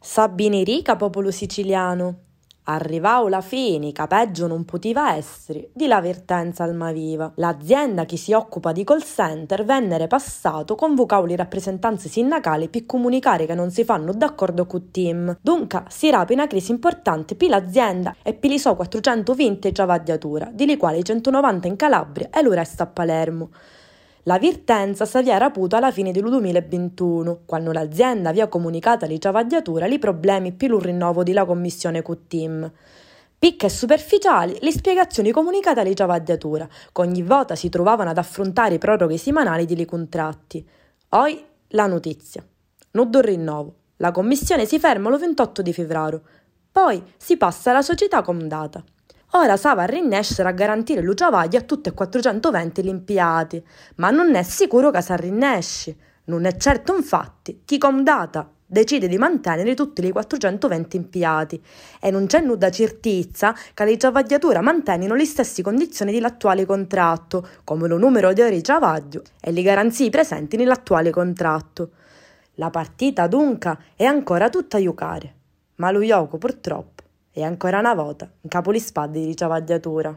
Sabini Rica, popolo siciliano. Arrivau la fine, capeggio non putiva essere, di l'avvertenza almaviva. L'azienda che si occupa di call center vennere passato convocau le rappresentanze sindacali per comunicare che non si fanno d'accordo con team. Dunque si rapi una crisi importante per l'azienda e per i suoi 420 giavadiatura, di quali 190 in Calabria e lo resta a Palermo. La virtenza si aveva raputo alla fine del 2021, quando l'azienda aveva comunicato alle ciavaggiatura i problemi più il rinnovo della commissione Q-Team. Picche superficiali le spiegazioni comunicate alle ciavaggiatura, che ogni volta si trovavano ad affrontare i proroghe settimanali dei contratti. Poi la notizia. Non do rinnovo. La commissione si ferma il 28 di febbraio. Poi si passa alla società comdata. Ora Sava rinnescere a garantire Luciavaglia a tutti e 420 gli impiati, ma non è sicuro che si rinnesci. Non è certo infatti chi comdata decide di mantenere tutti i 420 impiati e non c'è nuda certezza che le travagliature mantengano le stesse condizioni dell'attuale contratto, come lo numero di ore di travaglio e le garanzie presenti nell'attuale contratto. La partita dunque è ancora tutta a giocare, ma lo gioco purtroppo e ancora una volta in capo le spade di ciavagliatura.